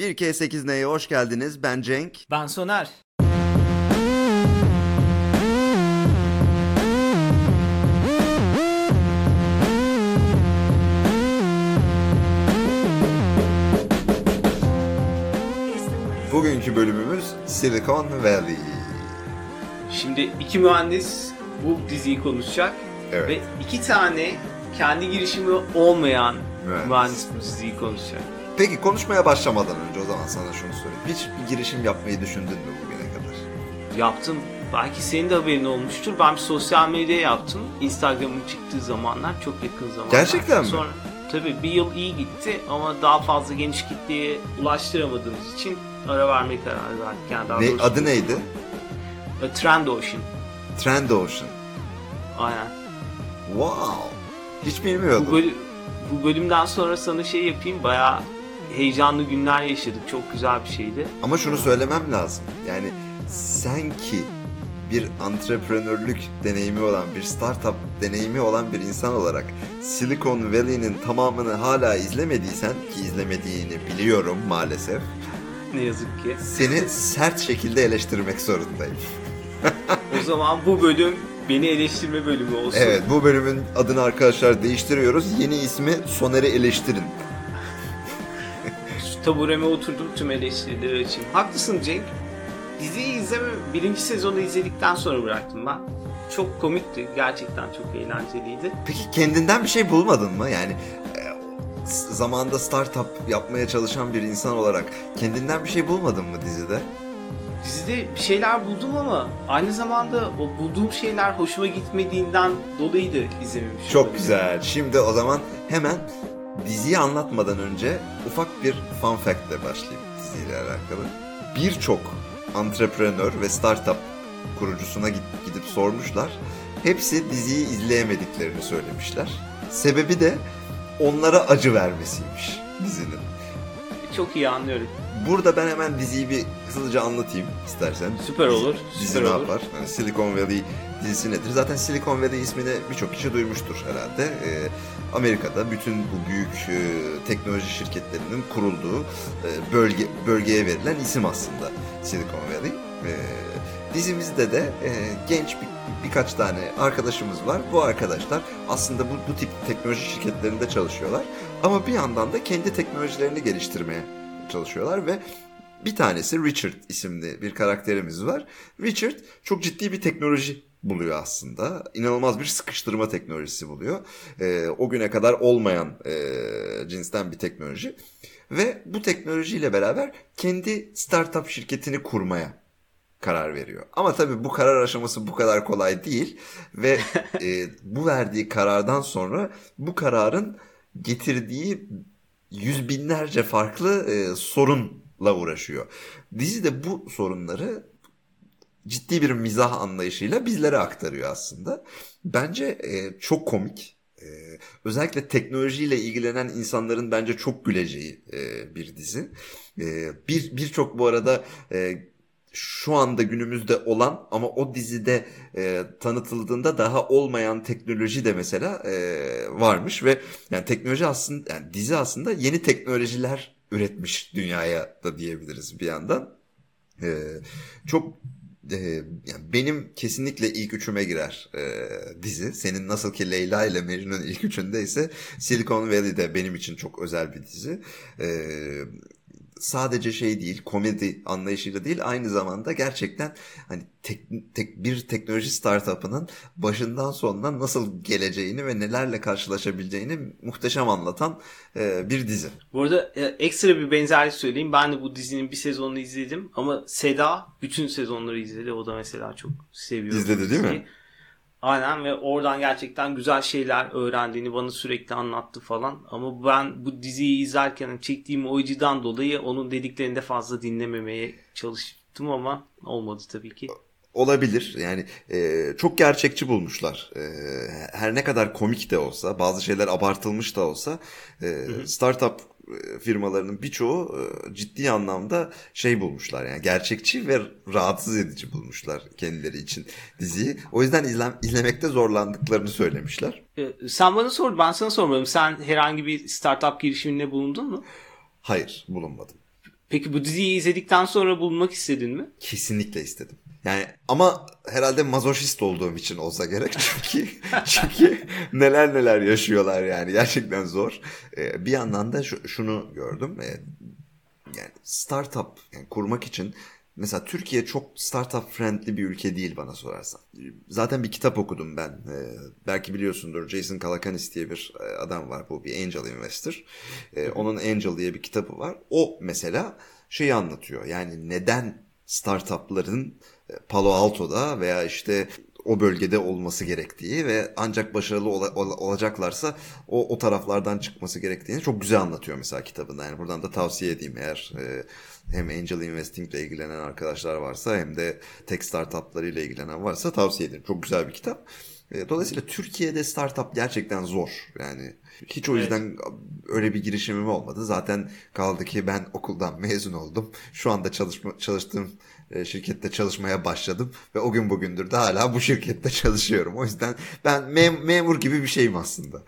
1K8N'ye hoş geldiniz. Ben Cenk. Ben Soner. Bugünkü bölümümüz Silicon Valley. Şimdi iki mühendis bu diziyi konuşacak Evet. ve iki tane kendi girişimi olmayan Mühendis. mühendis, bu diziyi konuşacak. Peki konuşmaya başlamadan önce o zaman sana şunu sorayım. Hiç bir girişim yapmayı düşündün mü bugüne kadar? Yaptım. Belki senin de haberin olmuştur. Ben bir sosyal medya yaptım. Instagram'ın çıktığı zamanlar çok yakın zamanlar. Gerçekten mi? Sonra tabii bir yıl iyi gitti ama daha fazla geniş kitleye ulaştıramadığımız için ara vermeye karar verdik. Yani daha Ne, doğrusu- adı neydi? A Trend Ocean. Trend Ocean. Aynen. Wow. Hiç Bu, bilmiyordum. bölü- bu bölümden sonra sana şey yapayım. Bayağı heyecanlı günler yaşadık. Çok güzel bir şeydi. Ama şunu söylemem lazım. Yani sen ki bir antreprenörlük deneyimi olan, bir startup deneyimi olan bir insan olarak Silicon Valley'nin tamamını hala izlemediysen ki izlemediğini biliyorum maalesef. Ne yazık ki. Seni sert şekilde eleştirmek zorundayım. O zaman bu bölüm beni eleştirme bölümü olsun. Evet bu bölümün adını arkadaşlar değiştiriyoruz. Yeni ismi Soner'i eleştirin. Tabureme oturdum tüm eleştirileri için. Haklısın Cenk. Diziyi izleme, birinci sezonu izledikten sonra bıraktım ben. Çok komikti. Gerçekten çok eğlenceliydi. Peki kendinden bir şey bulmadın mı? Yani e, zamanında startup yapmaya çalışan bir insan olarak kendinden bir şey bulmadın mı dizide? Dizide bir şeyler buldum ama aynı zamanda o bulduğum şeyler hoşuma gitmediğinden dolayı da izlememişim. Çok güzel. Şimdi o zaman hemen diziyi anlatmadan önce ufak bir fun fact ile başlayayım diziyle alakalı. Birçok entrepreneur ve startup kurucusuna gidip sormuşlar. Hepsi diziyi izleyemediklerini söylemişler. Sebebi de onlara acı vermesiymiş dizinin. Çok iyi anlıyorum. Burada ben hemen diziyi bir hızlıca anlatayım istersen. Süper olur, Dizi süper ne olur. yapar? Yani Silicon Valley dizisi nedir? Zaten Silicon Valley ismini birçok kişi duymuştur herhalde. Ee, Amerika'da bütün bu büyük e, teknoloji şirketlerinin kurulduğu e, bölge bölgeye verilen isim aslında Silicon Valley. Ee, dizimizde de e, genç bir, birkaç tane arkadaşımız var. Bu arkadaşlar aslında bu, bu tip teknoloji şirketlerinde çalışıyorlar. Ama bir yandan da kendi teknolojilerini geliştirmeye çalışıyorlar ve bir tanesi Richard isimli bir karakterimiz var. Richard çok ciddi bir teknoloji buluyor aslında. İnanılmaz bir sıkıştırma teknolojisi buluyor. Ee, o güne kadar olmayan e, cinsten bir teknoloji. Ve bu teknolojiyle beraber kendi startup şirketini kurmaya karar veriyor. Ama tabii bu karar aşaması bu kadar kolay değil ve e, bu verdiği karardan sonra bu kararın getirdiği yüz binlerce farklı e, sorunla uğraşıyor. Dizi de bu sorunları ciddi bir mizah anlayışıyla bizlere aktarıyor aslında. Bence e, çok komik. E, özellikle teknolojiyle ilgilenen insanların bence çok güleceği e, bir dizi. E, bir birçok bu arada e, şu anda günümüzde olan ama o dizide e, tanıtıldığında daha olmayan teknoloji de mesela e, varmış ve yani teknoloji aslında yani dizi aslında yeni teknolojiler üretmiş dünyaya da diyebiliriz bir yandan. E, çok e, yani benim kesinlikle ilk üçüme girer e, dizi. Senin nasıl ki Leyla ile Mecnun ilk üçünde ise Silicon Valley de benim için çok özel bir dizi. E, sadece şey değil, komedi anlayışıyla değil, aynı zamanda gerçekten hani tek, tek bir teknoloji startup'ının başından sonuna nasıl geleceğini ve nelerle karşılaşabileceğini muhteşem anlatan e, bir dizi. Bu arada e, ekstra bir benzerlik söyleyeyim. Ben de bu dizinin bir sezonunu izledim ama Seda bütün sezonları izledi. O da mesela çok seviyor. İzledi değil mi? Aynen ve oradan gerçekten güzel şeyler öğrendiğini bana sürekli anlattı falan. Ama ben bu diziyi izlerken çektiğim o acıdan dolayı onun dediklerini de fazla dinlememeye çalıştım ama olmadı tabii ki. Olabilir. Yani e, çok gerçekçi bulmuşlar. E, her ne kadar komik de olsa, bazı şeyler abartılmış da olsa, e, startup firmalarının birçoğu e, ciddi anlamda şey bulmuşlar. Yani gerçekçi ve rahatsız edici bulmuşlar kendileri için diziyi. O yüzden izlem, izlemekte zorlandıklarını söylemişler. E, sen bana sor, ben sana sormadım. Sen herhangi bir startup girişiminde bulundun mu? Hayır, bulunmadım. Peki bu diziyi izledikten sonra bulmak istedin mi? Kesinlikle istedim. Yani ama herhalde mazoşist olduğum için olsa gerek çünkü çünkü neler neler yaşıyorlar yani gerçekten zor. Ee, bir yandan da şu, şunu gördüm. Ee, yani startup yani kurmak için Mesela Türkiye çok startup friendly bir ülke değil bana sorarsan. Zaten bir kitap okudum ben. Ee, belki biliyorsundur Jason Calacanis diye bir e, adam var. Bu bir angel investor. Ee, onun Angel diye bir kitabı var. O mesela şeyi anlatıyor. Yani neden startupların Palo Alto'da veya işte o bölgede olması gerektiği ve ancak başarılı ol- ol- olacaklarsa o o taraflardan çıkması gerektiğini çok güzel anlatıyor mesela kitabında. Yani buradan da tavsiye edeyim eğer e, hem angel investing ile ilgilenen arkadaşlar varsa hem de tech startupları ile ilgilenen varsa tavsiye ederim. Çok güzel bir kitap. E, dolayısıyla Türkiye'de startup gerçekten zor. Yani hiç o yüzden evet. öyle bir girişimim olmadı. Zaten kaldı ki ben okuldan mezun oldum. Şu anda çalışma, çalıştığım şirkette çalışmaya başladım ve o gün bugündür de hala bu şirkette çalışıyorum. O yüzden ben mem- memur gibi bir şeyim aslında.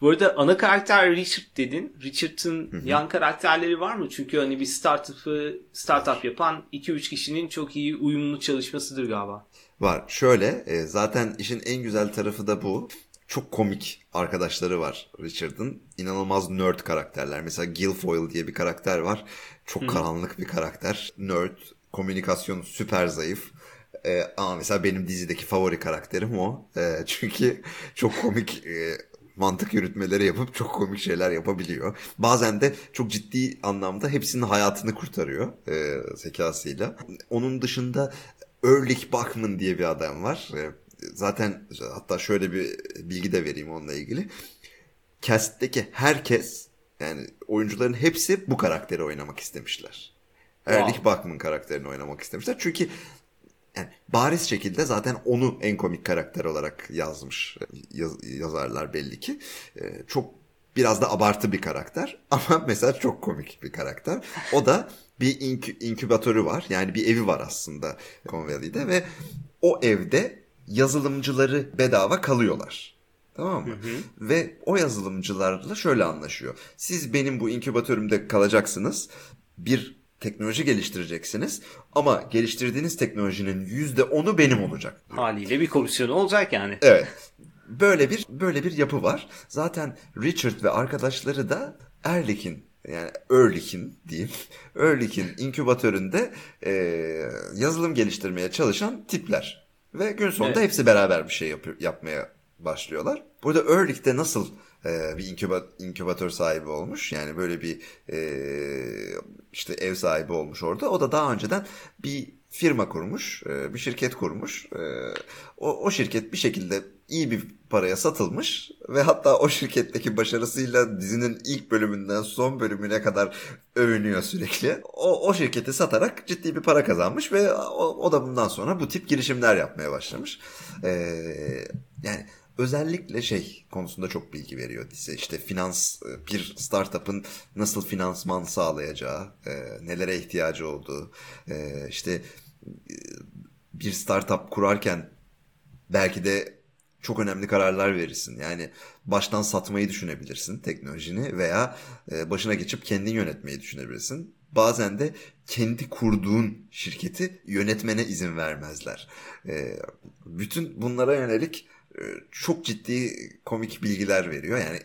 Bu arada ana karakter Richard dedin. Richard'ın yan karakterleri var mı? Çünkü hani bir startup'ı startup yapan 2-3 kişinin çok iyi uyumlu çalışmasıdır galiba. Var. Şöyle e, zaten işin en güzel tarafı da bu. Çok komik arkadaşları var Richard'ın. İnanılmaz nerd karakterler. Mesela Guilfoyle diye bir karakter var. Çok Hı-hı. karanlık bir karakter. Nerd. Komünikasyonu süper zayıf. Ee, ama mesela benim dizideki favori karakterim o. Ee, çünkü çok komik e, mantık yürütmeleri yapıp çok komik şeyler yapabiliyor. Bazen de çok ciddi anlamda hepsinin hayatını kurtarıyor e, zekasıyla. Onun dışında Erlich Bachman diye bir adam var. E, zaten hatta şöyle bir bilgi de vereyim onunla ilgili. Cast'teki herkes yani oyuncuların hepsi bu karakteri oynamak istemişler. Wow. Bachman karakterini oynamak istemişler. Çünkü yani bariz şekilde zaten onu en komik karakter olarak yazmış yaz, yazarlar belli ki. Ee, çok biraz da abartı bir karakter ama mesela çok komik bir karakter. O da bir inkü, inkübatörü var. Yani bir evi var aslında Convalley'de ve o evde yazılımcıları bedava kalıyorlar. Tamam mı? Hı hı. Ve o yazılımcılarla şöyle anlaşıyor. Siz benim bu inkübatörümde kalacaksınız. Bir teknoloji geliştireceksiniz ama geliştirdiğiniz teknolojinin yüzde onu benim olacak. Haliyle bir komisyonu olacak yani. Evet. Böyle bir böyle bir yapı var. Zaten Richard ve arkadaşları da Erlik'in yani Ehrlich'in diyeyim. Ehrlich'in inkübatöründe e, yazılım geliştirmeye çalışan tipler. Ve gün sonunda evet. hepsi beraber bir şey yap- yapmaya başlıyorlar. Burada Ehrlich'te nasıl e, bir inkübatör sahibi olmuş. Yani böyle bir e, işte ev sahibi olmuş orada. O da daha önceden bir firma kurmuş, e, bir şirket kurmuş. E, o, o şirket bir şekilde iyi bir paraya satılmış ve hatta o şirketteki başarısıyla dizinin ilk bölümünden son bölümüne kadar övünüyor sürekli. O, o şirketi satarak ciddi bir para kazanmış ve o, o da bundan sonra bu tip girişimler yapmaya başlamış. Ee, yani özellikle şey konusunda çok bilgi veriyor dizi. İşte finans e, bir startup'ın nasıl finansman sağlayacağı, e, nelere ihtiyacı olduğu, e, işte bir startup kurarken belki de çok önemli kararlar verirsin. Yani baştan satmayı düşünebilirsin teknolojini veya başına geçip kendin yönetmeyi düşünebilirsin. Bazen de kendi kurduğun şirketi yönetmene izin vermezler. Bütün bunlara yönelik e, çok ciddi komik bilgiler veriyor. Yani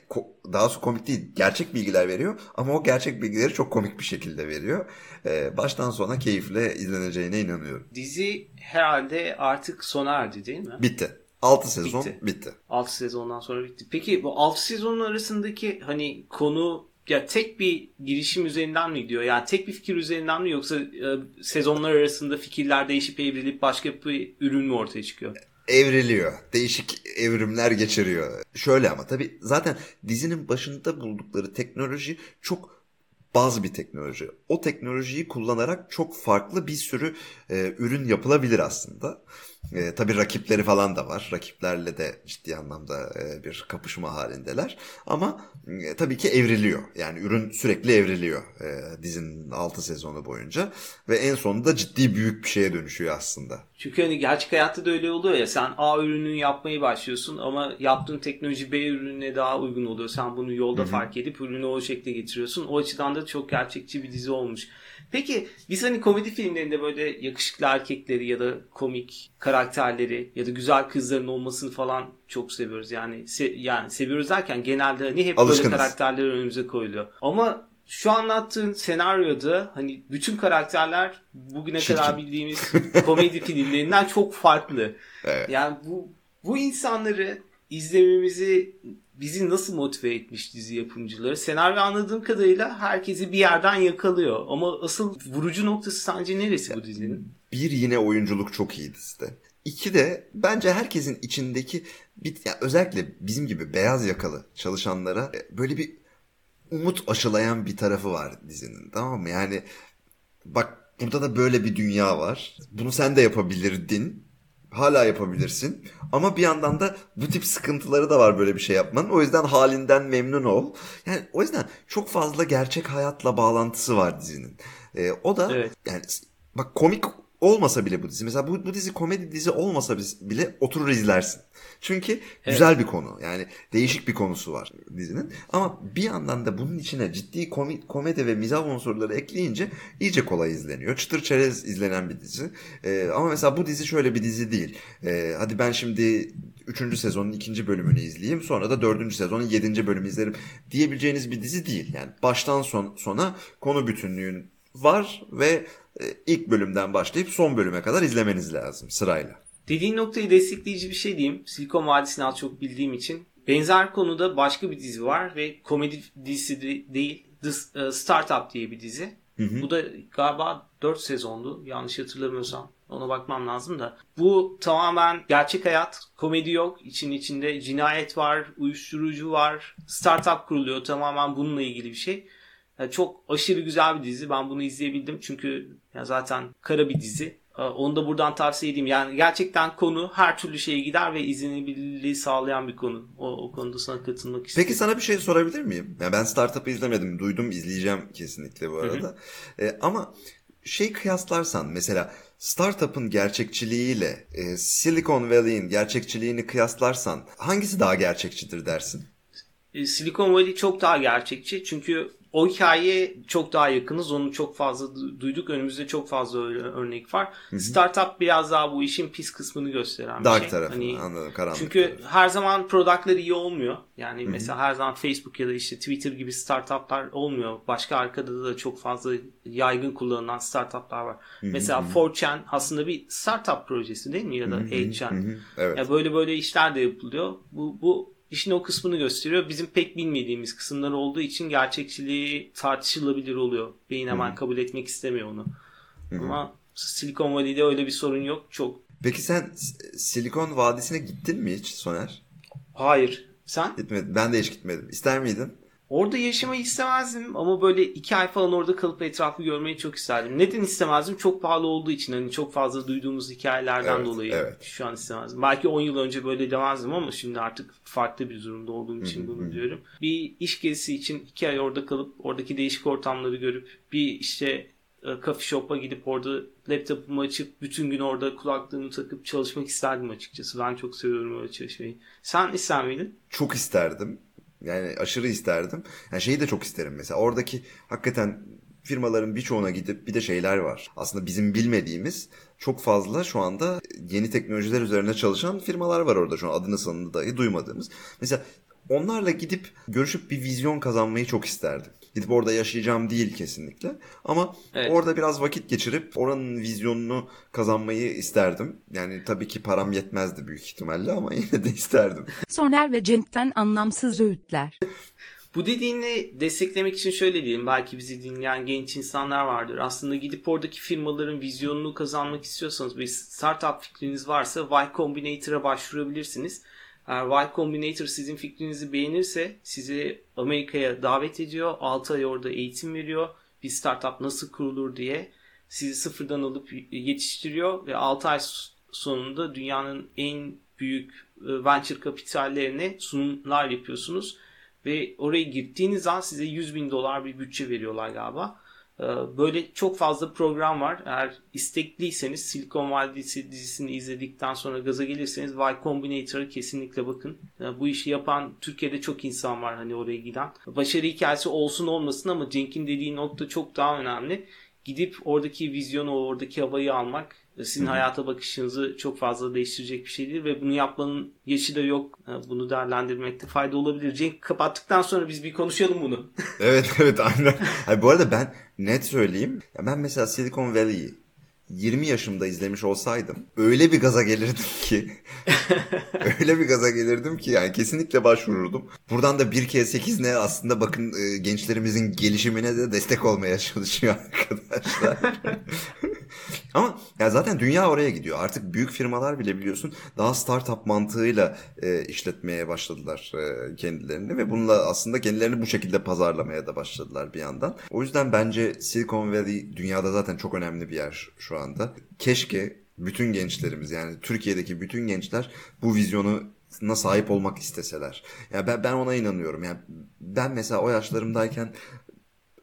daha sonra komik değil, gerçek bilgiler veriyor ama o gerçek bilgileri çok komik bir şekilde veriyor. Ee, baştan sona keyifle izleneceğine inanıyorum. Dizi herhalde artık sona erdi değil mi? Bitti. 6 sezon bitti. bitti. 6 sezondan sonra bitti. Peki bu 6 sezonun arasındaki hani konu ya tek bir girişim üzerinden mi gidiyor? Yani tek bir fikir üzerinden mi yoksa e, sezonlar arasında fikirler değişip evrilip başka bir ürün mü ortaya çıkıyor? Evriliyor. Değişik evrimler geçiriyor. Şöyle ama tabii zaten dizinin başında buldukları teknoloji çok baz bir teknoloji. O teknolojiyi kullanarak çok farklı bir sürü e, ürün yapılabilir aslında. E, tabii rakipleri falan da var. Rakiplerle de ciddi anlamda e, bir kapışma halindeler. Ama e, tabii ki evriliyor. Yani ürün sürekli evriliyor e, dizinin 6 sezonu boyunca. Ve en sonunda ciddi büyük bir şeye dönüşüyor aslında. Çünkü hani gerçek hayatta da öyle oluyor ya sen A ürününü yapmayı başlıyorsun ama yaptığın teknoloji B ürününe daha uygun oluyor. Sen bunu yolda Hı-hı. fark edip ürünü o şekilde getiriyorsun. O açıdan da çok gerçekçi bir dizi olmuş. Peki biz hani komedi filmlerinde böyle yakışıklı erkekleri ya da komik karakterleri ya da güzel kızların olmasını falan çok seviyoruz. Yani se- yani seviyoruz derken genelde hani hep Alışkınız. böyle karakterler önümüze koyuluyor. Ama şu anlattığın senaryoda hani bütün karakterler bugüne Çirkin. kadar bildiğimiz komedi filmlerinden çok farklı. Evet. Yani bu bu insanları izlememizi bizi nasıl motive etmiş dizi yapımcıları? Senaryo anladığım kadarıyla herkesi bir yerden yakalıyor. Ama asıl vurucu noktası sence neresi bu dizinin? Bir yine oyunculuk çok iyi dizide. İki de bence herkesin içindeki bir, yani özellikle bizim gibi beyaz yakalı çalışanlara e, böyle bir umut aşılayan bir tarafı var dizinin tamam mı? Yani bak burada da böyle bir dünya var. Bunu sen de yapabilirdin hala yapabilirsin. Ama bir yandan da bu tip sıkıntıları da var böyle bir şey yapmanın. O yüzden halinden memnun ol. Yani o yüzden çok fazla gerçek hayatla bağlantısı var dizinin. Ee, o da evet. yani bak komik olmasa bile bu dizi. Mesela bu, bu dizi komedi dizi olmasa bile oturur izlersin. Çünkü evet. güzel bir konu. Yani değişik bir konusu var dizinin. Ama bir yandan da bunun içine ciddi komi, komedi ve mizah unsurları ekleyince iyice kolay izleniyor. Çıtır çerez izlenen bir dizi. Ee, ama mesela bu dizi şöyle bir dizi değil. Ee, hadi ben şimdi 3. sezonun 2. bölümünü izleyeyim. Sonra da 4. sezonun 7. bölümü izlerim diyebileceğiniz bir dizi değil. Yani baştan son, sona konu bütünlüğün var ve ilk bölümden başlayıp son bölüme kadar izlemeniz lazım sırayla. Dediğin noktayı destekleyici bir şey diyeyim. Silikon Vadisi'ni az çok bildiğim için. Benzer konuda başka bir dizi var ve komedi dizisi de değil. The e, Startup diye bir dizi. Hı hı. Bu da galiba 4 sezondu yanlış hatırlamıyorsam. Ona bakmam lazım da. Bu tamamen gerçek hayat. Komedi yok. İçin içinde cinayet var, uyuşturucu var. Startup kuruluyor. Tamamen bununla ilgili bir şey. Yani çok aşırı güzel bir dizi. Ben bunu izleyebildim çünkü ya zaten kara bir dizi. Ee, onu da buradan tavsiye edeyim. Yani gerçekten konu her türlü şeye gider ve izlenebilirliği sağlayan bir konu. O, o konuda sana katılmak istiyorum. Peki sana bir şey sorabilir miyim? Yani ben Startup'ı izlemedim. Duydum izleyeceğim kesinlikle bu arada. Ee, ama şey kıyaslarsan mesela Startup'ın gerçekçiliğiyle e, Silicon Valley'in gerçekçiliğini kıyaslarsan hangisi daha gerçekçidir dersin? E, Silicon Valley çok daha gerçekçi çünkü o hikayeye çok daha yakınız. Onu çok fazla duyduk. Önümüzde çok fazla örnek var. Hı-hı. Startup biraz daha bu işin pis kısmını gösteren Dark bir şey. tarafı hani, anladım. Karanlık çünkü tarafı. her zaman productları iyi olmuyor. Yani Hı-hı. mesela her zaman Facebook ya da işte Twitter gibi startuplar olmuyor. Başka arkada da çok fazla yaygın kullanılan startuplar var. Hı-hı. Mesela 4chan aslında bir startup projesi değil mi? Ya da 8chan. Evet. Yani böyle böyle işler de yapılıyor. Bu, bu işin o kısmını gösteriyor. Bizim pek bilmediğimiz kısımlar olduğu için gerçekçiliği tartışılabilir oluyor. Beyin hemen Hı-hı. kabul etmek istemiyor onu. Hı-hı. Ama Silikon Valley'de öyle bir sorun yok. Çok. Peki sen Silikon Vadisi'ne gittin mi hiç Soner? Hayır. Sen? Gitmedim. Ben de hiç gitmedim. İster miydin? Orada yaşamayı istemezdim ama böyle iki ay falan orada kalıp etrafı görmeyi çok isterdim. Neden istemezdim? Çok pahalı olduğu için hani çok fazla duyduğumuz hikayelerden evet, dolayı evet. şu an istemezdim. Belki 10 yıl önce böyle demezdim ama şimdi artık farklı bir durumda olduğum için bunu diyorum. Bir iş gezisi için iki ay orada kalıp oradaki değişik ortamları görüp bir işte e, coffee shop'a gidip orada laptopumu açıp bütün gün orada kulaklığımı takıp çalışmak isterdim açıkçası. Ben çok seviyorum öyle çalışmayı. Sen ister miydin? Çok isterdim. Yani aşırı isterdim. Yani şeyi de çok isterim mesela. Oradaki hakikaten firmaların birçoğuna gidip bir de şeyler var. Aslında bizim bilmediğimiz çok fazla şu anda yeni teknolojiler üzerine çalışan firmalar var orada şu an adını sanını dahi duymadığımız. Mesela onlarla gidip görüşüp bir vizyon kazanmayı çok isterdim. Gidip orada yaşayacağım değil kesinlikle. Ama evet. orada biraz vakit geçirip oranın vizyonunu kazanmayı isterdim. Yani tabii ki param yetmezdi büyük ihtimalle ama yine de isterdim. Soner ve Cenk'ten anlamsız öğütler. Bu dediğini desteklemek için şöyle diyelim. Belki bizi dinleyen genç insanlar vardır. Aslında gidip oradaki firmaların vizyonunu kazanmak istiyorsanız bir startup fikriniz varsa Y Combinator'a başvurabilirsiniz. Eğer Y Combinator sizin fikrinizi beğenirse sizi Amerika'ya davet ediyor. 6 ay orada eğitim veriyor. Bir startup nasıl kurulur diye sizi sıfırdan alıp yetiştiriyor ve 6 ay sonunda dünyanın en büyük e, venture kapitallerine sunumlar yapıyorsunuz. Ve oraya gittiğiniz an size 100 bin dolar bir bütçe veriyorlar galiba. E, böyle çok fazla program var. Eğer istekliyseniz Silicon Vadisi dizisini izledikten sonra gaza gelirseniz Y Combinator'a kesinlikle bakın. E, bu işi yapan Türkiye'de çok insan var hani oraya giden. Başarı hikayesi olsun olmasın ama Cenk'in dediği nokta çok daha önemli. Gidip oradaki vizyonu, oradaki havayı almak sizin Hı-hı. hayata bakışınızı çok fazla değiştirecek bir şey değil ve bunu yapmanın yaşı da yok. Bunu değerlendirmekte fayda olabilir. Cenk kapattıktan sonra biz bir konuşalım bunu. evet evet aynen. Hayır, bu arada ben net söyleyeyim. Ya ben mesela Silicon Valley'i 20 yaşımda izlemiş olsaydım öyle bir gaza gelirdim ki öyle bir gaza gelirdim ki yani kesinlikle başvururdum. Buradan da 1 kez 8 ne aslında bakın e, gençlerimizin gelişimine de destek olmaya çalışıyor arkadaşlar. Ama ya zaten dünya oraya gidiyor. Artık büyük firmalar bile biliyorsun daha startup mantığıyla e, işletmeye başladılar e, kendilerini ve bununla aslında kendilerini bu şekilde pazarlamaya da başladılar bir yandan. O yüzden bence Silicon Valley dünyada zaten çok önemli bir yer şu anda. Keşke bütün gençlerimiz yani Türkiye'deki bütün gençler bu vizyonu na sahip olmak isteseler. Ya ben ben ona inanıyorum. Yani ben mesela o yaşlarımdayken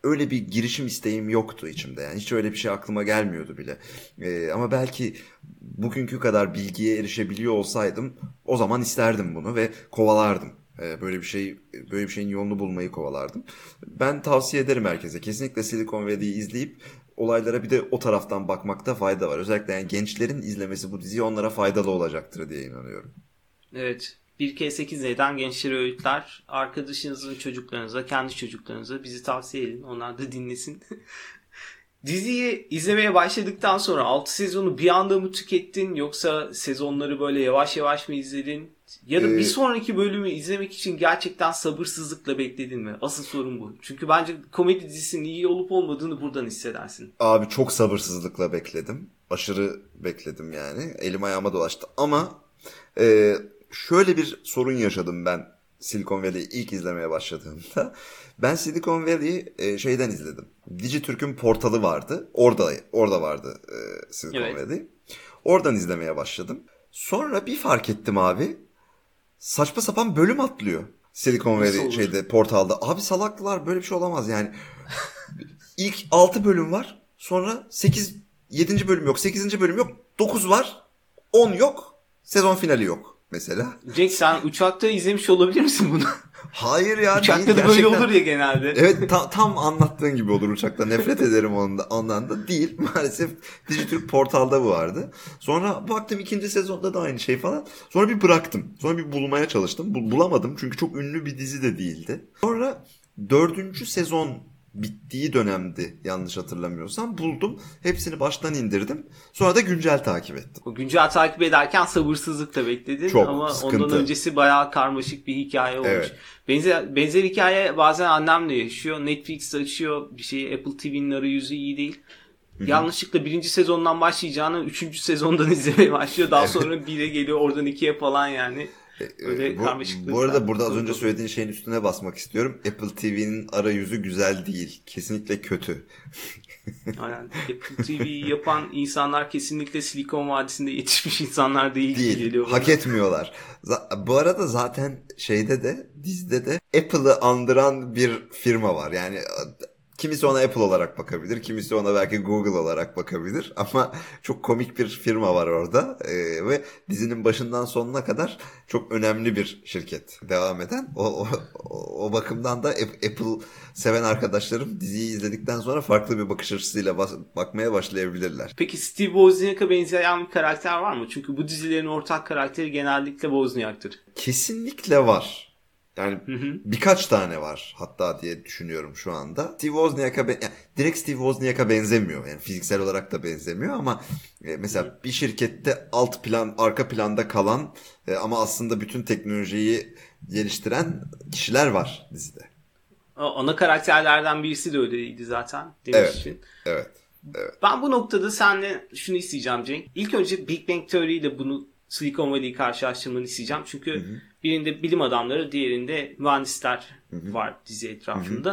öyle bir girişim isteğim yoktu içimde. Yani hiç öyle bir şey aklıma gelmiyordu bile. Ee, ama belki bugünkü kadar bilgiye erişebiliyor olsaydım o zaman isterdim bunu ve kovalardım. Ee, böyle bir şey böyle bir şeyin yolunu bulmayı kovalardım. Ben tavsiye ederim herkese. Kesinlikle Silicon Valley'i izleyip olaylara bir de o taraftan bakmakta fayda var. Özellikle yani gençlerin izlemesi bu diziyi onlara faydalı olacaktır diye inanıyorum. Evet. 1K8 neden gençlere öğütler. Arkadaşınızın çocuklarınıza, kendi çocuklarınıza bizi tavsiye edin. Onlar da dinlesin. Diziyi izlemeye başladıktan sonra 6 sezonu bir anda mı tükettin yoksa sezonları böyle yavaş yavaş mı izledin? Ya da ee, bir sonraki bölümü izlemek için gerçekten sabırsızlıkla bekledin mi? Asıl sorun bu. Çünkü bence komedi dizisinin iyi olup olmadığını buradan hissedersin. Abi çok sabırsızlıkla bekledim. Aşırı bekledim yani. Elim ayağıma dolaştı. Ama e, şöyle bir sorun yaşadım ben Silicon Valley'i ilk izlemeye başladığımda. Ben Silicon Valley'i e, şeyden izledim. Dijitürk'ün portalı vardı. Orada orada vardı e, Silicon evet. Valley. Oradan izlemeye başladım. Sonra bir fark ettim abi. Saçma sapan bölüm atlıyor. Silicon Valley şeyde portalda. Abi salaklılar böyle bir şey olamaz yani. İlk 6 bölüm var. Sonra 8 7. bölüm yok. 8. bölüm yok. 9 var. 10 yok. Sezon finali yok mesela. Cenk sen uçakta izlemiş olabilir misin bunu? Hayır ya. Uçakta değil, da böyle gerçekten... olur ya genelde. Evet ta, tam anlattığın gibi olur uçakta. Nefret ederim ondan, ondan da. Değil maalesef Dijitürk portalda bu vardı. Sonra baktım ikinci sezonda da aynı şey falan. Sonra bir bıraktım. Sonra bir bulmaya çalıştım. bulamadım çünkü çok ünlü bir dizi de değildi. Sonra dördüncü sezon bittiği dönemdi yanlış hatırlamıyorsam buldum. Hepsini baştan indirdim. Sonra da güncel takip ettim. O güncel takip ederken sabırsızlıkla bekledin Çok ama sıkıntı. ondan öncesi bayağı karmaşık bir hikaye olmuş. Evet. Benzer, benzer hikaye bazen annemle yaşıyor. Netflix açıyor bir şeyi Apple TV'nin arayüzü iyi değil. Hı-hı. Yanlışlıkla birinci sezondan başlayacağını üçüncü sezondan izlemeye başlıyor. Daha sonra bire geliyor oradan ikiye falan yani. Öyle bu, bu arada burada az önce söylediğin şeyin üstüne basmak istiyorum. Apple TV'nin arayüzü güzel değil. Kesinlikle kötü. Aynen. Apple TV yapan insanlar kesinlikle Silikon Vadisi'nde yetişmiş insanlar değil. Değil. Geliyor hak etmiyorlar. Bu arada zaten şeyde de dizide de Apple'ı andıran bir firma var. Yani Kimisi ona Apple olarak bakabilir, kimisi ona belki Google olarak bakabilir ama çok komik bir firma var orada ee, ve dizinin başından sonuna kadar çok önemli bir şirket devam eden. O, o, o bakımdan da Apple seven arkadaşlarım diziyi izledikten sonra farklı bir bakış açısıyla bas, bakmaya başlayabilirler. Peki Steve Wozniak'a benzeyen bir karakter var mı? Çünkü bu dizilerin ortak karakteri genellikle Wozniak'tır. Kesinlikle var. Yani hı hı. birkaç tane var hatta diye düşünüyorum şu anda. Steve Wozniak'a ben, yani direkt Steve Wozniak'a benzemiyor. Yani fiziksel olarak da benzemiyor ama e, mesela bir şirkette alt plan, arka planda kalan e, ama aslında bütün teknolojiyi geliştiren kişiler var dizide. Ana karakterlerden birisi de öyleydi zaten demiştin. Evet. Evet. Evet. Ben bu noktada seninle şunu isteyeceğim Cenk. İlk önce Big Bang Theory ile bunu Silicon Valley'i karşılaştırmanı isteyeceğim. Çünkü hı hı. birinde bilim adamları, diğerinde mühendisler hı hı. var dizi etrafında.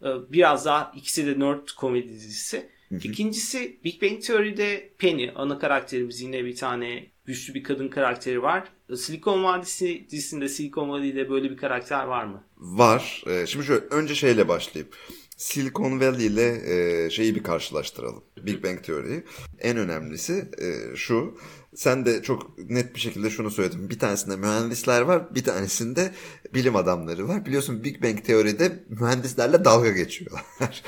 Hı hı. Ee, biraz daha ikisi de nerd komedi dizisi. İkincisi Big Bang Theory'de Penny ana karakterimiz yine bir tane güçlü bir kadın karakteri var. Silikon Vadisi dizisinde Silikon Valley'de böyle bir karakter var mı? Var. Ee, şimdi şöyle önce şeyle başlayıp Silicon Valley ile e, şeyi bir karşılaştıralım. Big Bang Theory'yi. En önemlisi e, şu. Sen de çok net bir şekilde şunu söyledin. Bir tanesinde mühendisler var, bir tanesinde bilim adamları var. Biliyorsun Big Bang Theory'de mühendislerle dalga geçiyorlar.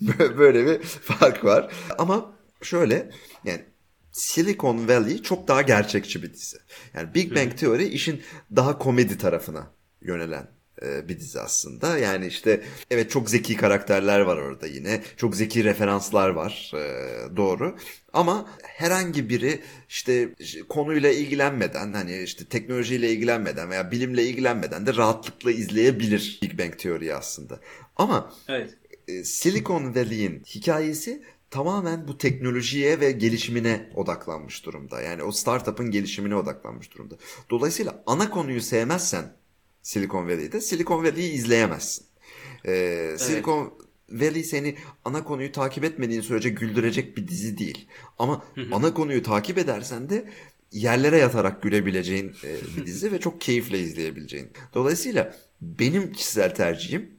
Böyle bir fark var. Ama şöyle yani Silicon Valley çok daha gerçekçi bir dizi. Yani Big Bang Theory işin daha komedi tarafına yönelen bir dizi aslında. Yani işte evet çok zeki karakterler var orada yine. Çok zeki referanslar var. E, doğru. Ama herhangi biri işte konuyla ilgilenmeden hani işte teknolojiyle ilgilenmeden veya bilimle ilgilenmeden de rahatlıkla izleyebilir Big Bang Theory aslında. Ama evet. E, Silicon Valley'in hikayesi tamamen bu teknolojiye ve gelişimine odaklanmış durumda. Yani o startup'ın gelişimine odaklanmış durumda. Dolayısıyla ana konuyu sevmezsen Silicon Valley'de Silicon Valley'i izleyemezsin. Ee, evet. Silicon Valley seni ana konuyu takip etmediğin sürece güldürecek bir dizi değil. Ama ana konuyu takip edersen de yerlere yatarak gülebileceğin e, bir dizi ve çok keyifle izleyebileceğin. Dolayısıyla benim kişisel tercihim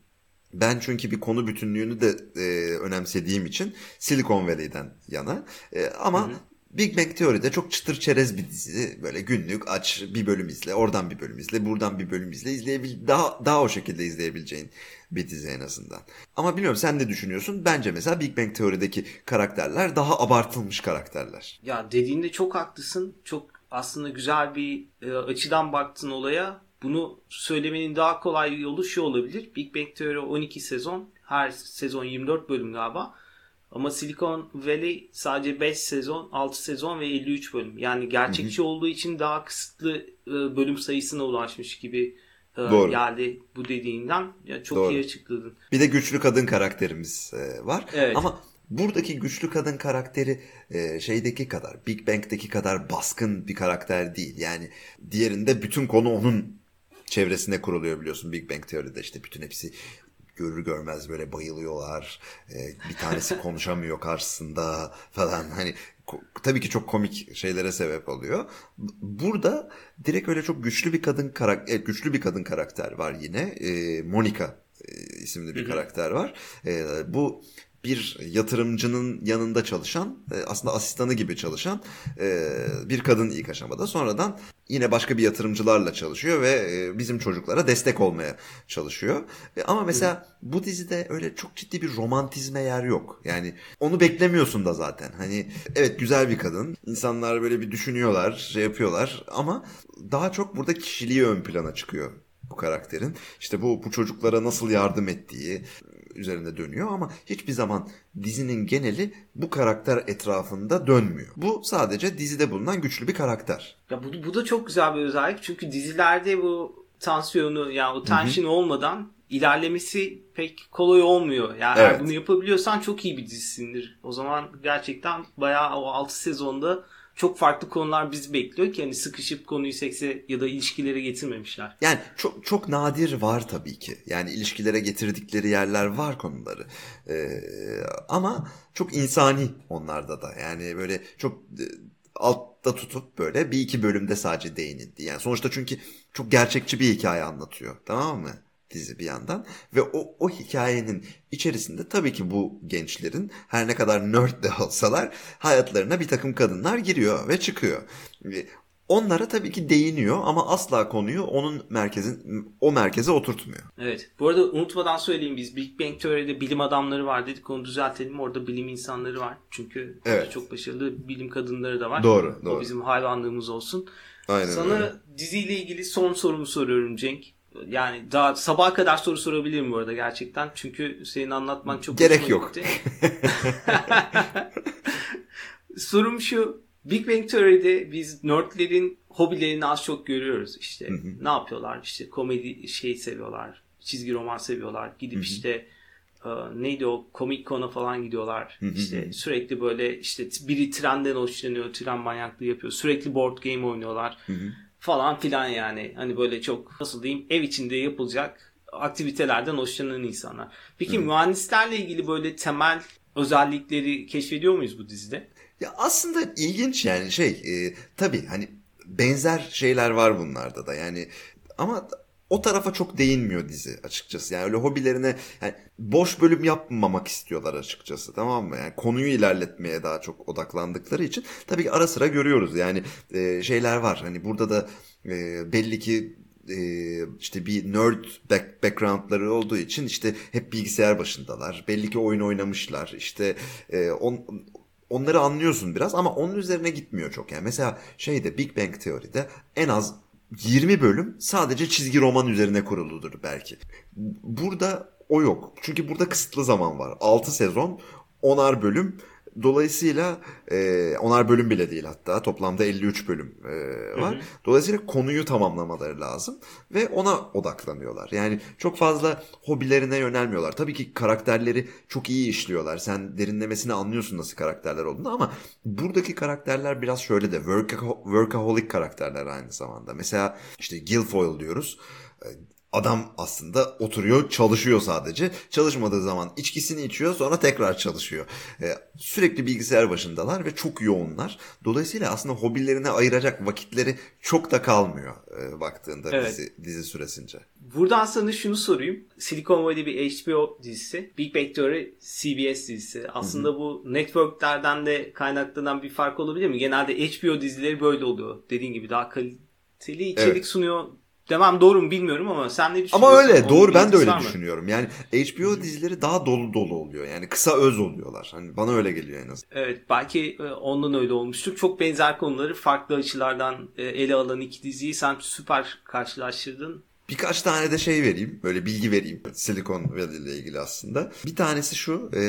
ben çünkü bir konu bütünlüğünü de e, önemsediğim için Silicon Valley'den yana. E, ama hı hı. Big Bang Theory'de çok çıtır çerez bir dizi. Böyle günlük aç bir bölüm izle, oradan bir bölüm izle, buradan bir bölüm izle. izleyebil daha daha o şekilde izleyebileceğin bir dizi en azından. Ama bilmiyorum sen ne düşünüyorsun? Bence mesela Big Bang Theory'deki karakterler daha abartılmış karakterler. Ya dediğinde çok haklısın. Çok aslında güzel bir e, açıdan baktın olaya. Bunu söylemenin daha kolay yolu şu olabilir. Big Bang Theory 12 sezon. Her sezon 24 bölüm galiba. Ama Silicon Valley sadece 5 sezon, 6 sezon ve 53 bölüm. Yani gerçekçi hı hı. olduğu için daha kısıtlı e, bölüm sayısına ulaşmış gibi e, Doğru. geldi bu dediğinden. Ya çok Doğru. iyi açıkladın. Bir de güçlü kadın karakterimiz e, var. Evet. Ama buradaki güçlü kadın karakteri şeydeki kadar, Big Bang'deki kadar baskın bir karakter değil. Yani diğerinde bütün konu onun çevresinde kuruluyor biliyorsun Big Bang Teori'de işte bütün hepsi görür görmez böyle bayılıyorlar. Ee, bir tanesi konuşamıyor karşısında falan. Hani tabii ki çok komik şeylere sebep oluyor. Burada direkt öyle çok güçlü bir kadın karakter güçlü bir kadın karakter var yine. Ee, Monica e, isimli bir karakter var. Ee, bu bir yatırımcının yanında çalışan e, aslında asistanı gibi çalışan e, bir kadın ilk aşamada sonradan yine başka bir yatırımcılarla çalışıyor ve e, bizim çocuklara destek olmaya çalışıyor. Ama mesela bu dizide öyle çok ciddi bir romantizme yer yok. Yani onu beklemiyorsun da zaten. Hani evet güzel bir kadın. İnsanlar böyle bir düşünüyorlar, şey yapıyorlar ama daha çok burada kişiliği ön plana çıkıyor bu karakterin. İşte bu bu çocuklara nasıl yardım ettiği, üzerinde dönüyor ama hiçbir zaman dizinin geneli bu karakter etrafında dönmüyor. Bu sadece dizide bulunan güçlü bir karakter. Ya bu, bu da çok güzel bir özellik çünkü dizilerde bu tansiyonu yani o tension olmadan ilerlemesi pek kolay olmuyor. Yani evet. eğer bunu yapabiliyorsan çok iyi bir dizisindir. O zaman gerçekten bayağı o 6 sezonda çok farklı konular bizi bekliyor ki hani sıkışıp konuyu sekse ya da ilişkilere getirmemişler. Yani çok çok nadir var tabii ki. Yani ilişkilere getirdikleri yerler var konuları. Ee, ama çok insani onlarda da. Yani böyle çok e, altta tutup böyle bir iki bölümde sadece değinildi. Yani sonuçta çünkü çok gerçekçi bir hikaye anlatıyor. Tamam mı? Dizi bir yandan ve o, o hikayenin içerisinde tabii ki bu gençlerin her ne kadar nerd de olsalar hayatlarına bir takım kadınlar giriyor ve çıkıyor. Onlara tabii ki değiniyor ama asla konuyu onun merkezin o merkeze oturtmuyor. Evet. Bu arada unutmadan söyleyeyim biz Big Bang Theory'de bilim adamları var dedik onu düzeltelim. Orada bilim insanları var. Çünkü evet. çok başarılı bilim kadınları da var. Doğru, doğru. O bizim hayvanlığımız olsun. Aynen Sana öyle. diziyle ilgili son sorumu soruyorum Cenk. Yani daha sabaha kadar soru sorabilirim bu arada gerçekten. Çünkü senin anlatman çok Gerek yok. Sorum şu. Big Bang Theory'de biz nerdlerin hobilerini az çok görüyoruz. İşte ne yapıyorlar? İşte komedi şey seviyorlar. Çizgi roman seviyorlar. Gidip işte e, neydi o komik konu falan gidiyorlar. işte sürekli böyle işte biri trenden hoşlanıyor. Tren manyaklığı yapıyor. Sürekli board game oynuyorlar falan filan yani. Hani böyle çok nasıl diyeyim ev içinde yapılacak aktivitelerden hoşlanan insanlar. Peki Hı. mühendislerle ilgili böyle temel özellikleri keşfediyor muyuz bu dizide? Ya aslında ilginç yani şey e, tabii hani benzer şeyler var bunlarda da yani ama o tarafa çok değinmiyor dizi açıkçası. Yani öyle hobilerine yani boş bölüm yapmamak istiyorlar açıkçası tamam mı? Yani konuyu ilerletmeye daha çok odaklandıkları için tabii ki ara sıra görüyoruz. Yani e, şeyler var. Hani burada da e, belli ki e, işte bir nerd back, backgroundları olduğu için işte hep bilgisayar başındalar. Belli ki oyun oynamışlar. İşte e, on, onları anlıyorsun biraz ama onun üzerine gitmiyor çok. Yani mesela şeyde Big Bang Theory'de en az 20 bölüm sadece çizgi roman üzerine kuruludur belki. Burada o yok. Çünkü burada kısıtlı zaman var. 6 sezon, 10'ar bölüm Dolayısıyla e, onar bölüm bile değil hatta toplamda 53 bölüm e, var. Hı hı. Dolayısıyla konuyu tamamlamaları lazım ve ona odaklanıyorlar. Yani çok fazla hobilerine yönelmiyorlar. Tabii ki karakterleri çok iyi işliyorlar. Sen derinlemesine anlıyorsun nasıl karakterler olduğunu ama buradaki karakterler biraz şöyle de workaholic karakterler aynı zamanda. Mesela işte Guilfoyle diyoruz Adam aslında oturuyor çalışıyor sadece. Çalışmadığı zaman içkisini içiyor sonra tekrar çalışıyor. Ee, sürekli bilgisayar başındalar ve çok yoğunlar. Dolayısıyla aslında hobilerine ayıracak vakitleri çok da kalmıyor e, baktığında evet. dizi, dizi süresince. Buradan sana şunu sorayım. Silicon Valley bir HBO dizisi. Big Bang Theory CBS dizisi. Aslında Hı-hı. bu networklerden de kaynaklanan bir fark olabilir mi? Genelde HBO dizileri böyle oluyor. Dediğin gibi daha kaliteli içerik evet. sunuyor Demem doğru mu bilmiyorum ama sen ne düşünüyorsun? Ama öyle doğru ben de öyle düşünüyorum. Yani HBO dizileri daha dolu dolu oluyor. Yani kısa öz oluyorlar. Hani bana öyle geliyor en azından. Evet belki e, ondan öyle olmuştur. Çok benzer konuları farklı açılardan e, ele alan iki diziyi sen süper karşılaştırdın. Birkaç tane de şey vereyim. Böyle bilgi vereyim. Silicon Valley ile ilgili aslında. Bir tanesi şu. E,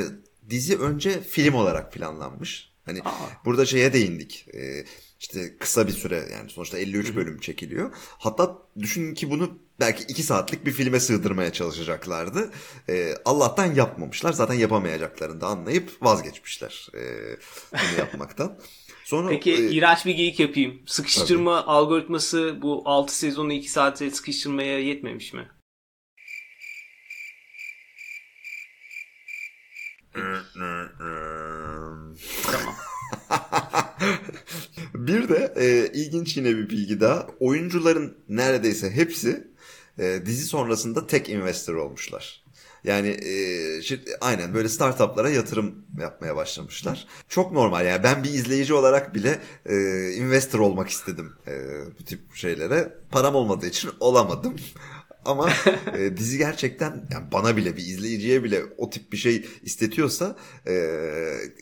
dizi önce film olarak planlanmış. Hani Aa. burada şeye değindik. E, işte kısa bir süre yani sonuçta 53 bölüm çekiliyor. Hatta düşünün ki bunu belki 2 saatlik bir filme sığdırmaya çalışacaklardı. Ee, Allah'tan yapmamışlar. Zaten yapamayacaklarını da anlayıp vazgeçmişler e, bunu yapmaktan. Sonra, Peki e, iğrenç bir geyik yapayım. Sıkıştırma tabii. algoritması bu 6 sezonu 2 saate sıkıştırmaya yetmemiş mi? Tamam. bir de e, ilginç yine bir bilgi daha. Oyuncuların neredeyse hepsi e, dizi sonrasında tek investor olmuşlar. Yani e, şimdi, aynen böyle startuplara yatırım yapmaya başlamışlar. Çok normal yani ben bir izleyici olarak bile e, investor olmak istedim e, bu tip şeylere. Param olmadığı için olamadım. Ama e, dizi gerçekten yani bana bile bir izleyiciye bile o tip bir şey istetiyorsa e,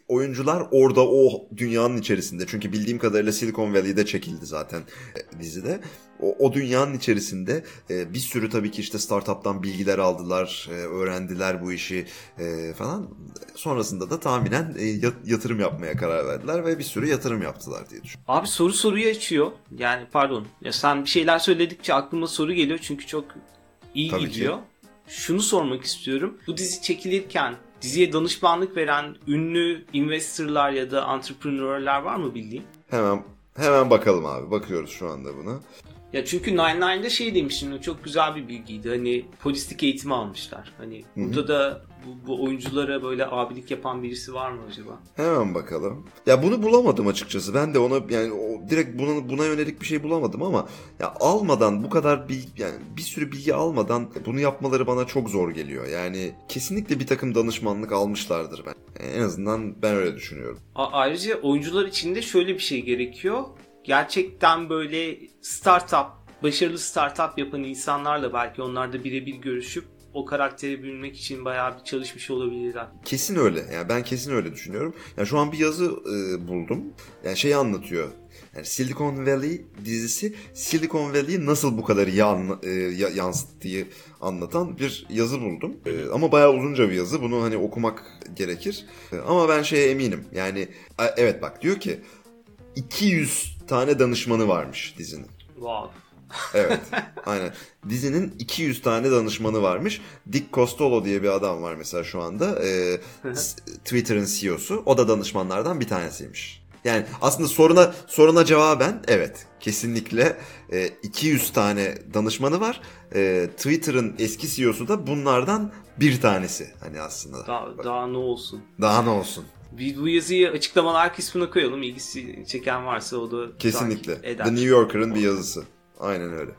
oyuncular orada o dünyanın içerisinde. Çünkü bildiğim kadarıyla Silicon Valley'de çekildi zaten e, dizide. O, o dünyanın içerisinde e, bir sürü tabii ki işte startup'tan bilgiler aldılar, e, öğrendiler bu işi e, falan. Sonrasında da tahminen e, yatırım yapmaya karar verdiler ve bir sürü yatırım yaptılar diye düşünüyorum. Abi soru soruyu açıyor. Yani pardon. Ya sen bir şeyler söyledikçe aklıma soru geliyor çünkü çok iyi Tabii gidiyor. Ki. Şunu sormak istiyorum. Bu dizi çekilirken diziye danışmanlık veren ünlü investorlar ya da entrepreneurlar var mı bildiğin? Hemen hemen bakalım abi. Bakıyoruz şu anda buna. Ya çünkü Nine Nine'da şey demiştim çok güzel bir bilgiydi. Hani polislik eğitimi almışlar. Hani Hı-hı. burada da bu, bu oyunculara böyle abilik yapan birisi var mı acaba? Hemen bakalım. Ya bunu bulamadım açıkçası. Ben de ona yani o, direkt buna buna yönelik bir şey bulamadım ama ya almadan bu kadar bir yani bir sürü bilgi almadan bunu yapmaları bana çok zor geliyor. Yani kesinlikle bir takım danışmanlık almışlardır ben. En azından ben öyle düşünüyorum. A- ayrıca oyuncular için de şöyle bir şey gerekiyor gerçekten böyle startup, başarılı startup yapan insanlarla belki onlar da birebir görüşüp o karakteri bürünmek için bayağı bir çalışmış olabilirler. Kesin öyle. Yani ben kesin öyle düşünüyorum. Yani şu an bir yazı e, buldum. Yani şeyi anlatıyor. Yani Silicon Valley dizisi Silicon Valley'i nasıl bu kadar anla, e, yansıttığı anlatan bir yazı buldum. E, ama bayağı uzunca bir yazı. Bunu hani okumak gerekir. E, ama ben şeye eminim. Yani evet bak diyor ki 200 tane danışmanı varmış dizinin. Wow. evet. Aynen. Dizinin 200 tane danışmanı varmış. Dick Costolo diye bir adam var mesela şu anda. Ee, Twitter'ın CEO'su. O da danışmanlardan bir tanesiymiş. Yani aslında soruna soruna cevaben evet kesinlikle e, 200 tane danışmanı var. E, Twitter'ın eski CEO'su da bunlardan bir tanesi hani aslında. Daha, daha ne olsun. Daha ne olsun. Biz bu yazıyı açıklamalar kısmına koyalım. İlgisi çeken varsa o da Kesinlikle. eder. The New Yorker'ın bir yazısı. Aynen öyle.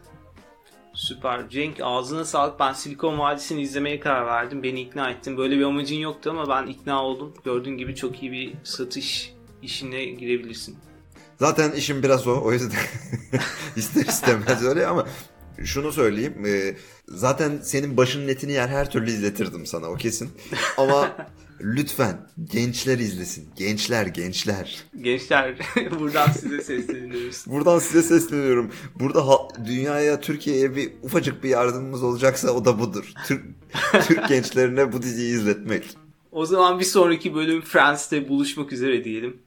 Süper. Cenk ağzına sağlık. Ben Silikon Vadisi'ni izlemeye karar verdim. Beni ikna ettin. Böyle bir amacın yoktu ama ben ikna oldum. Gördüğün gibi çok iyi bir satış işine girebilirsin. Zaten işim biraz o. O yüzden ister istemez öyle ama şunu söyleyeyim. e, zaten senin başının etini yer her türlü izletirdim sana o kesin. Ama lütfen gençler izlesin. Gençler gençler. Gençler buradan size sesleniyoruz. Buradan size sesleniyorum. Burada dünyaya, Türkiye'ye bir ufacık bir yardımımız olacaksa o da budur. Türk, Türk gençlerine bu diziyi izletmek. O zaman bir sonraki bölüm Friends'te buluşmak üzere diyelim.